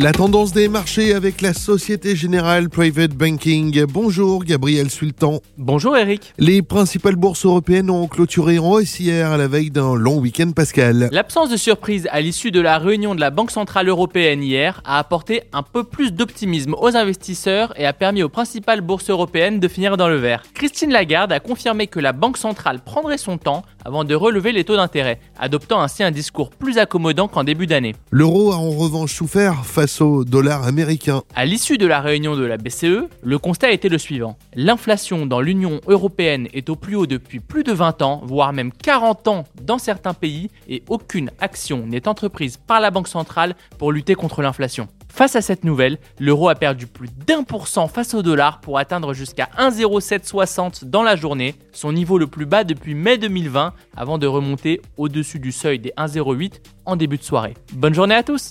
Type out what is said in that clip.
La tendance des marchés avec la Société Générale Private Banking. Bonjour Gabriel Sultan. Bonjour Eric. Les principales bourses européennes ont clôturé en hausse hier à la veille d'un long week-end pascal. L'absence de surprise à l'issue de la réunion de la Banque Centrale Européenne hier a apporté un peu plus d'optimisme aux investisseurs et a permis aux principales bourses européennes de finir dans le vert. Christine Lagarde a confirmé que la Banque Centrale prendrait son temps avant de relever les taux d'intérêt, adoptant ainsi un discours plus accommodant qu'en début d'année. L'euro a en revanche souffert face au dollar américain. À l'issue de la réunion de la BCE, le constat était le suivant. L'inflation dans l'Union européenne est au plus haut depuis plus de 20 ans, voire même 40 ans dans certains pays, et aucune action n'est entreprise par la Banque centrale pour lutter contre l'inflation. Face à cette nouvelle, l'euro a perdu plus d'un pour cent face au dollar pour atteindre jusqu'à 1,0760 dans la journée, son niveau le plus bas depuis mai 2020, avant de remonter au-dessus du seuil des 1,08 en début de soirée. Bonne journée à tous